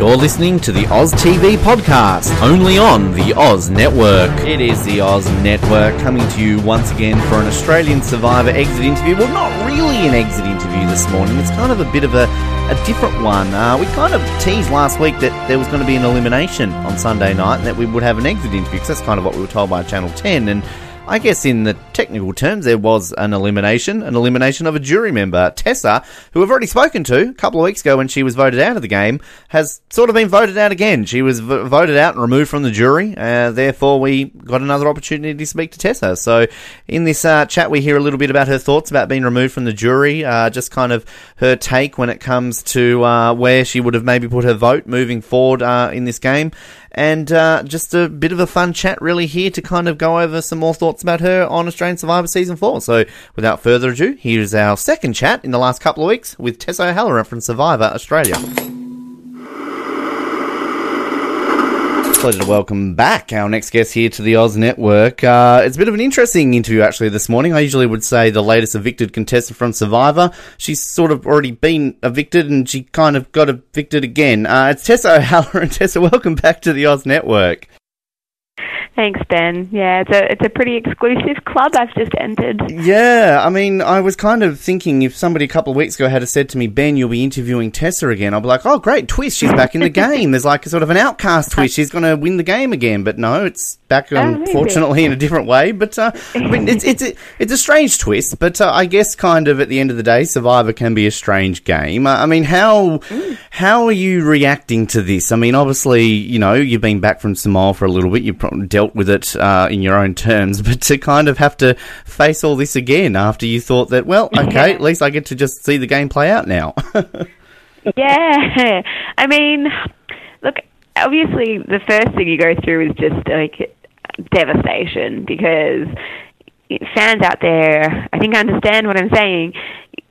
You're listening to the Oz TV podcast, only on the Oz Network. It is the Oz Network coming to you once again for an Australian Survivor exit interview. Well, not really an exit interview this morning. It's kind of a bit of a, a different one. Uh, we kind of teased last week that there was going to be an elimination on Sunday night and that we would have an exit interview because that's kind of what we were told by Channel 10. And I guess in the technical terms, there was an elimination, an elimination of a jury member. Tessa, who I've already spoken to a couple of weeks ago when she was voted out of the game, has sort of been voted out again. She was v- voted out and removed from the jury. Uh, therefore, we got another opportunity to speak to Tessa. So, in this uh, chat, we hear a little bit about her thoughts about being removed from the jury, uh, just kind of her take when it comes to uh, where she would have maybe put her vote moving forward uh, in this game and uh, just a bit of a fun chat really here to kind of go over some more thoughts about her on Australian Survivor Season 4. So without further ado, here's our second chat in the last couple of weeks with Tessa O'Halloran from Survivor Australia. Pleasure to welcome back our next guest here to the Oz Network. Uh, it's a bit of an interesting interview actually this morning. I usually would say the latest evicted contestant from Survivor. She's sort of already been evicted and she kind of got evicted again. Uh, it's Tessa O'Halloran. Tessa, welcome back to the Oz Network. Thanks, Ben. Yeah, it's a it's a pretty exclusive club I've just entered. Yeah, I mean, I was kind of thinking if somebody a couple of weeks ago had said to me, Ben, you'll be interviewing Tessa again, I'll be like, oh, great, twist, she's back in the game. There's like a sort of an outcast twist, she's going to win the game again. But no, it's back, unfortunately, in a different way. But uh, I mean, it's it's a, it's a strange twist. But uh, I guess, kind of, at the end of the day, Survivor can be a strange game. Uh, I mean, how mm. how are you reacting to this? I mean, obviously, you know, you've been back from Samoa for a little bit. You've dealt with it uh, in your own terms, but to kind of have to face all this again after you thought that, well, okay, at least I get to just see the game play out now. yeah, I mean, look, obviously, the first thing you go through is just like devastation because fans out there, I think, understand what I'm saying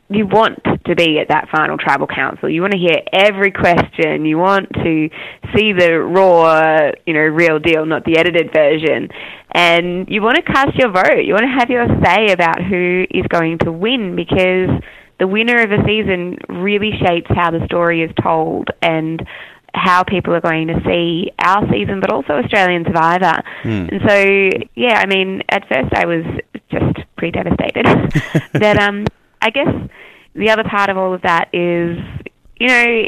you want to be at that final tribal council. You want to hear every question. You want to see the raw, you know, real deal, not the edited version. And you want to cast your vote. You want to have your say about who is going to win because the winner of a season really shapes how the story is told and how people are going to see our season, but also Australian Survivor. Mm. And so, yeah, I mean, at first I was just pretty devastated. that um, I guess the other part of all of that is, you know,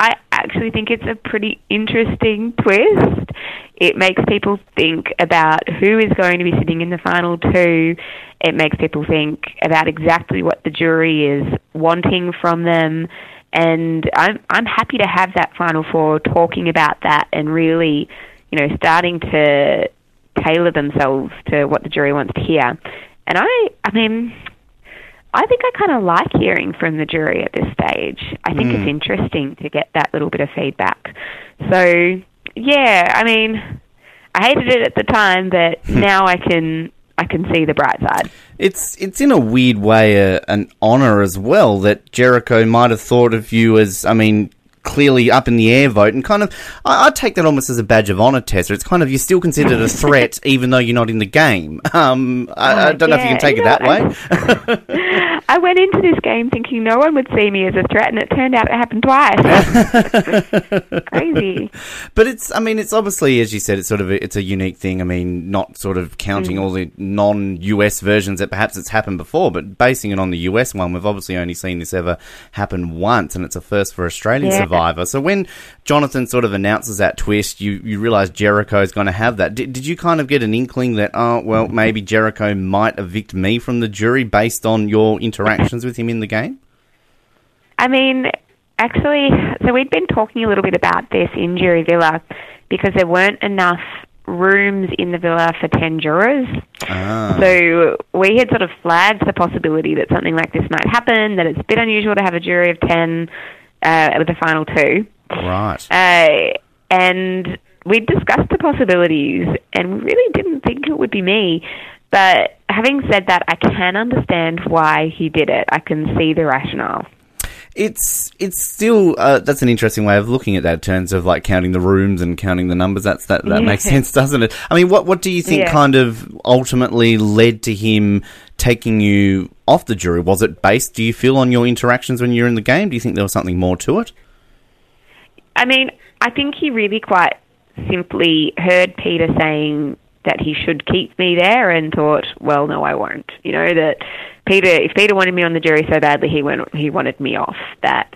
I actually think it's a pretty interesting twist. It makes people think about who is going to be sitting in the final two. It makes people think about exactly what the jury is wanting from them. And I'm I'm happy to have that final four talking about that and really, you know, starting to tailor themselves to what the jury wants to hear. And I I mean, I think I kind of like hearing from the jury at this stage. I think mm. it's interesting to get that little bit of feedback. So, yeah, I mean, I hated it at the time, but now I can I can see the bright side. It's it's in a weird way a, an honor as well that Jericho might have thought of you as I mean clearly up in the air vote, and kind of, I, I take that almost as a badge of honour, Tessa. It's kind of you're still considered a threat even though you're not in the game. Um, I, I don't yeah, know if you can take it that way. I went into this game thinking no one would see me as a threat, and it turned out it happened twice. Crazy. But it's, I mean, it's obviously, as you said, it's sort of a, it's a unique thing. I mean, not sort of counting mm. all the non-US versions that perhaps it's happened before, but basing it on the US one, we've obviously only seen this ever happen once, and it's a first for Australian yeah. Survivor. So when Jonathan sort of announces that twist, you, you realize Jericho is going to have that. Did, did you kind of get an inkling that, oh, well, maybe Jericho might evict me from the jury based on your interactions with him in the game? I mean, actually, so we'd been talking a little bit about this in Jury Villa because there weren't enough rooms in the villa for 10 jurors. Ah. So we had sort of flagged the possibility that something like this might happen, that it's a bit unusual to have a jury of 10 uh, with the final two. Right. Uh, and we discussed the possibilities, and we really didn't think it would be me. But having said that, I can understand why he did it. I can see the rationale. It's it's still uh, that's an interesting way of looking at that in terms of like counting the rooms and counting the numbers. That's that that yeah. makes sense, doesn't it? I mean, what what do you think yeah. kind of ultimately led to him taking you off the jury? Was it based? Do you feel on your interactions when you're in the game? Do you think there was something more to it? I mean, I think he really quite simply heard Peter saying that he should keep me there and thought, well, no, I won't. You know that Peter, if Peter wanted me on the jury so badly, he went, he wanted me off. That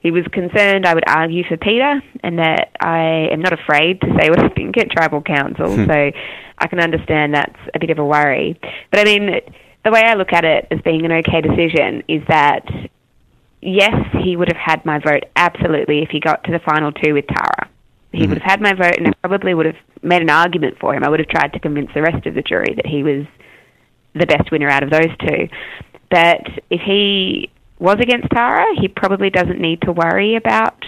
he was concerned I would argue for Peter, and that I am not afraid to say what I think at tribal council. Hmm. so I can understand that's a bit of a worry. But I mean, the way I look at it as being an okay decision is that yes, he would have had my vote absolutely if he got to the final two with Tara. He mm-hmm. would have had my vote, and I probably would have made an argument for him. I would have tried to convince the rest of the jury that he was the best winner out of those two. But if he was against Tara, he probably doesn't need to worry about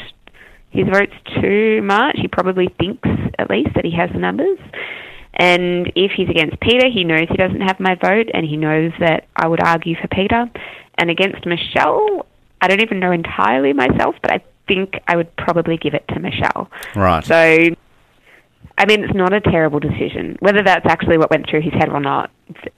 his votes too much. He probably thinks, at least, that he has the numbers. And if he's against Peter, he knows he doesn't have my vote, and he knows that I would argue for Peter. And against Michelle, I don't even know entirely myself, but I think I would probably give it to Michelle. Right. So, I mean, it's not a terrible decision. Whether that's actually what went through his head or not,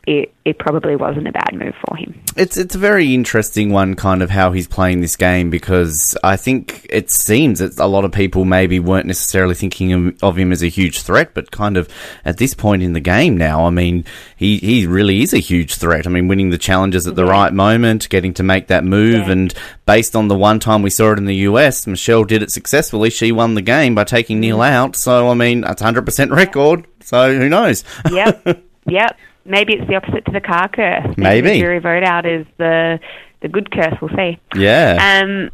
it, it probably wasn't a bad move for him. It's it's a very interesting one, kind of how he's playing this game, because I think it seems that a lot of people maybe weren't necessarily thinking of, him as a huge threat, but kind of at this point in the game now, I mean, he, he really is a huge threat. I mean, winning the challenges at the yeah. right moment, getting to make that move, yeah. and based on the one time we saw it in the US, Michelle did it successfully. She won the game by taking Neal mm-hmm. out, so I mean, that's 100% record, so who knows? Yep, yep maybe it's the opposite to the car curse. Maybe, the jury vote out is the the good curse. We'll see. Yeah. Um.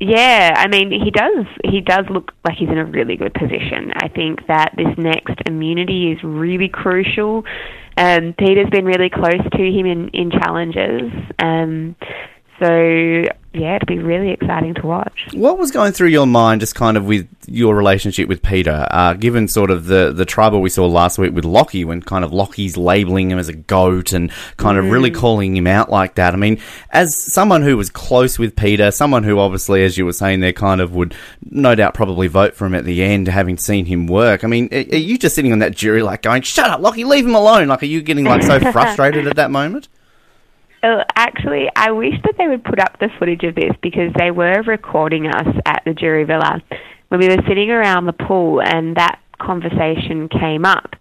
Yeah, I mean, he does. He does look like he's in a really good position. I think that this next immunity is really crucial. Um, Peter's been really close to him in in challenges. Um, so yeah, it'll be really exciting to watch. What was going through your mind, just kind of with your relationship with Peter, uh, given sort of the the trouble we saw last week with Lockie, when kind of Lockie's labeling him as a goat and kind mm. of really mm. calling him out like that. I mean, as someone who was close with Peter, someone who obviously, as you were saying, there kind of would no doubt probably vote for him at the end, having seen him work. I mean, are you just sitting on that jury like going, "Shut up, Lockie, leave him alone"? Like, are you getting like so frustrated at that moment? Actually, I wish that they would put up the footage of this because they were recording us at the jury villa when we were sitting around the pool and that conversation came up.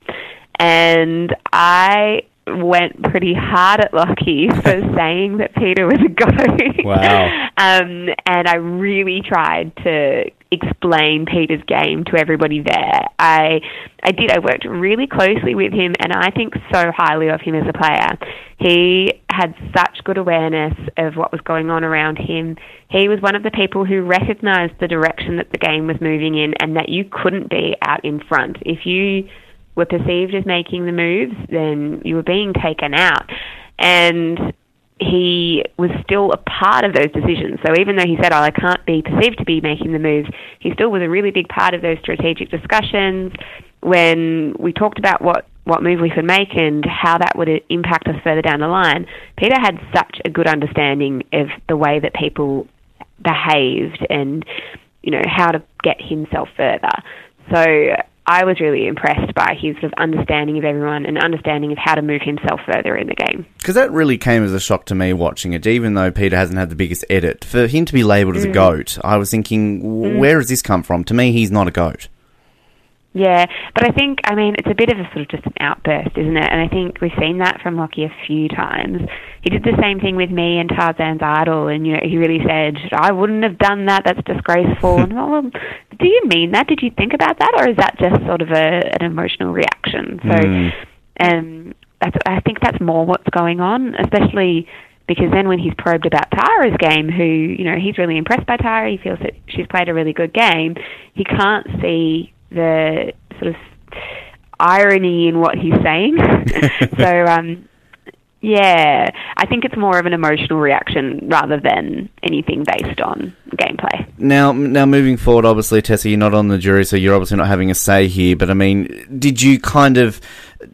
And I went pretty hard at Lockie for saying that Peter was a goat. Wow. um, and I really tried to explain Peter's game to everybody there. I I did. I worked really closely with him, and I think so highly of him as a player. He had such good awareness of what was going on around him. He was one of the people who recognized the direction that the game was moving in, and that you couldn't be out in front if you were perceived as making the moves, then you were being taken out. And he was still a part of those decisions. So even though he said, "Oh, I can't be perceived to be making the moves," he still was a really big part of those strategic discussions when we talked about what what move we could make and how that would impact us further down the line. Peter had such a good understanding of the way that people behaved and you know how to get himself further. So I was really impressed by his sort of understanding of everyone and understanding of how to move himself further in the game. Because that really came as a shock to me watching it, even though Peter hasn't had the biggest edit. For him to be labelled as mm. a goat, I was thinking, mm. where has this come from? To me, he's not a goat. Yeah, but I think, I mean, it's a bit of a sort of just an outburst, isn't it? And I think we've seen that from Lockie a few times. He did the same thing with me and Tarzan's Idol, and, you know, he really said, I wouldn't have done that, that's disgraceful. and, well, do you mean that? Did you think about that? Or is that just sort of a, an emotional reaction? So, mm. um, that's, I think that's more what's going on, especially because then when he's probed about Tara's game, who, you know, he's really impressed by Tara, he feels that she's played a really good game, he can't see the sort of irony in what he's saying. so, um, yeah, I think it's more of an emotional reaction rather than anything based on gameplay. Now, now moving forward, obviously, Tessa, you're not on the jury, so you're obviously not having a say here. But I mean, did you kind of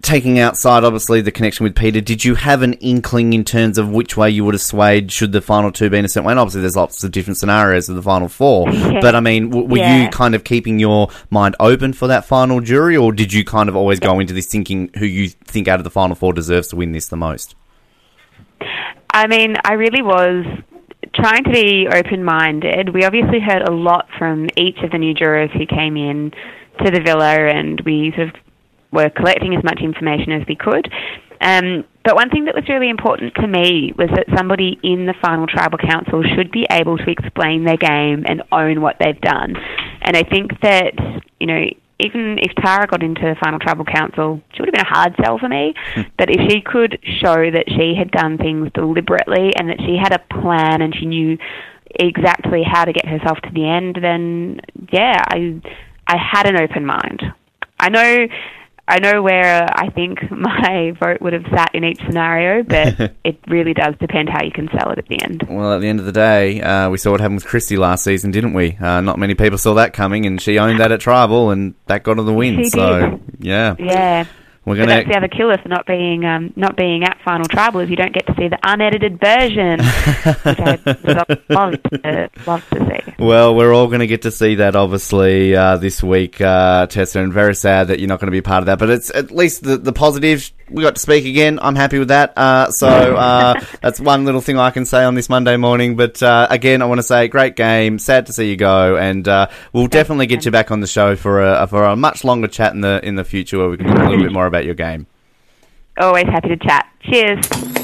taking outside, obviously, the connection with Peter, did you have an inkling in terms of which way you would have swayed should the final two be in a certain way? And obviously, there's lots of different scenarios of the final four. But I mean, w- were yeah. you kind of keeping your mind open for that final jury, or did you kind of always go into this thinking who you think out of the final four deserves to win this the most? I mean, I really was trying to be open minded. We obviously heard a lot from each of the new jurors who came in to the villa, and we sort of were collecting as much information as we could. Um, but one thing that was really important to me was that somebody in the final tribal council should be able to explain their game and own what they've done. And I think that, you know, even if Tara got into the final tribal council, she would have been a hard sell for me. but if she could show that she had done things deliberately and that she had a plan and she knew exactly how to get herself to the end, then yeah, I I had an open mind. I know I know where I think my vote would have sat in each scenario, but it really does depend how you can sell it at the end. Well, at the end of the day, uh, we saw what happened with Kristie last season, didn't we? Uh, not many people saw that coming, and she owned that at Tribal, and that got her the win. She so, did. yeah. Yeah. We're But gonna that's the other killer for not being um, not being at Final Tribal is you don't get to see the unedited version, which I love to, love to see. Well, we're all going to get to see that obviously uh, this week, uh, Tessa, and very sad that you're not going to be part of that. But it's at least the, the positives. We got to speak again. I'm happy with that. Uh, so uh, that's one little thing I can say on this Monday morning. But uh, again, I want to say great game. Sad to see you go, and uh, we'll definitely get you back on the show for a for a much longer chat in the in the future where we can talk a little bit more about your game. Always happy to chat. Cheers.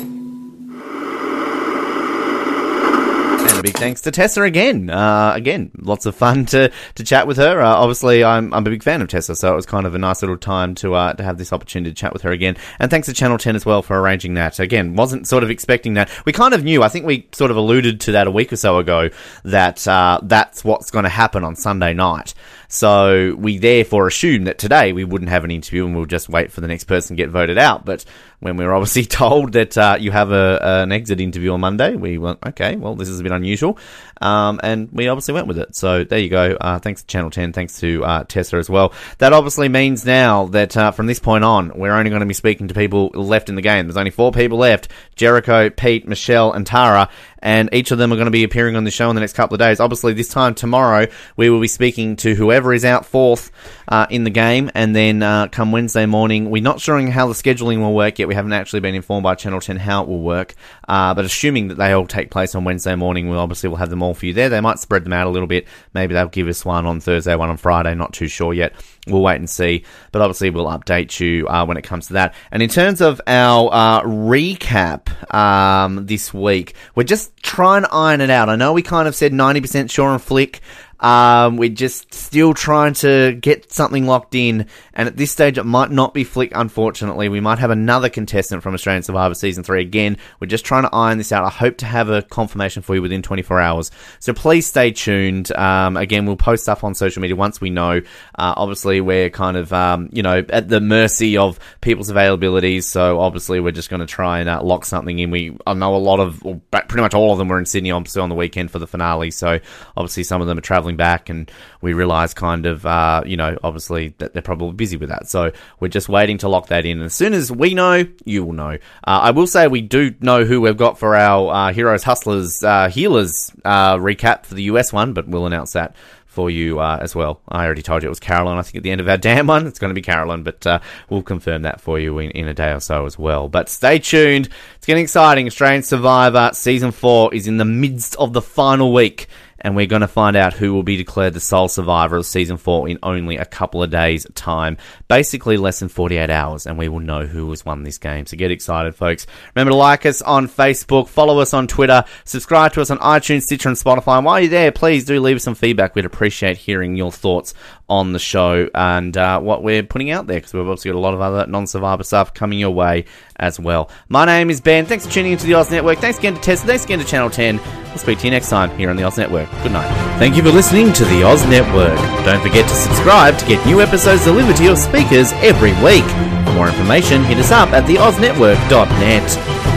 Big thanks to Tessa again. Uh, again, lots of fun to, to chat with her. Uh, obviously, I'm, I'm a big fan of Tessa, so it was kind of a nice little time to uh, to have this opportunity to chat with her again. And thanks to Channel 10 as well for arranging that. Again, wasn't sort of expecting that. We kind of knew, I think we sort of alluded to that a week or so ago, that uh, that's what's going to happen on Sunday night. So we therefore assume that today we wouldn't have an interview and we'll just wait for the next person to get voted out. But when we were obviously told that uh, you have a, an exit interview on Monday, we went, okay, well, this is a bit unusual. Um, and we obviously went with it. So there you go. Uh, thanks to Channel 10. Thanks to uh, Tessa as well. That obviously means now that uh, from this point on, we're only going to be speaking to people left in the game. There's only four people left Jericho, Pete, Michelle, and Tara and each of them are going to be appearing on the show in the next couple of days. Obviously, this time tomorrow, we will be speaking to whoever is out fourth uh, in the game, and then uh, come Wednesday morning, we're not sure how the scheduling will work yet. We haven't actually been informed by Channel 10 how it will work, uh, but assuming that they all take place on Wednesday morning, we obviously will have them all for you there. They might spread them out a little bit. Maybe they'll give us one on Thursday, one on Friday. Not too sure yet. We'll wait and see, but obviously we'll update you uh, when it comes to that. And in terms of our uh, recap um, this week, we're just trying and iron it out. I know we kind of said 90% sure on Flick. Um, we're just still trying to get something locked in, and at this stage, it might not be Flick, unfortunately. We might have another contestant from Australian Survivor Season 3 again. We're just trying to iron this out. I hope to have a confirmation for you within 24 hours. So please stay tuned. Um, again, we'll post stuff on social media once we know. Uh, obviously, we're kind of, um, you know, at the mercy of people's availabilities, so obviously, we're just going to try and uh, lock something in. We I know a lot of, pretty much all of them were in Sydney, obviously, on the weekend for the finale, so obviously, some of them are traveling back, and we realise kind of, uh, you know, obviously that they're probably busy with that. So we're just waiting to lock that in. And as soon as we know, you will know. Uh, I will say we do know who we've got for our uh, Heroes, Hustlers, uh, Healers uh, recap for the US one, but we'll announce that for you uh, as well. I already told you it was Carolyn. I think at the end of our damn one, it's going to be Carolyn, but uh, we'll confirm that for you in, in a day or so as well. But stay tuned. It's getting exciting. Australian Survivor Season 4 is in the midst of the final week and we're going to find out who will be declared the sole survivor of season four in only a couple of days' time. Basically, less than 48 hours, and we will know who has won this game. So get excited, folks. Remember to like us on Facebook, follow us on Twitter, subscribe to us on iTunes, Stitcher, and Spotify. And while you're there, please do leave us some feedback. We'd appreciate hearing your thoughts on the show and uh, what we're putting out there because we've obviously got a lot of other non survivor stuff coming your way as well. My name is Ben. Thanks for tuning into the Oz Network. Thanks again to Tessa. Thanks again to Channel 10. We'll speak to you next time here on the Oz Network. Good night. Thank you for listening to the Oz Network. Don't forget to subscribe to get new episodes delivered to your speakers every week. For more information, hit us up at theoznetwork.net.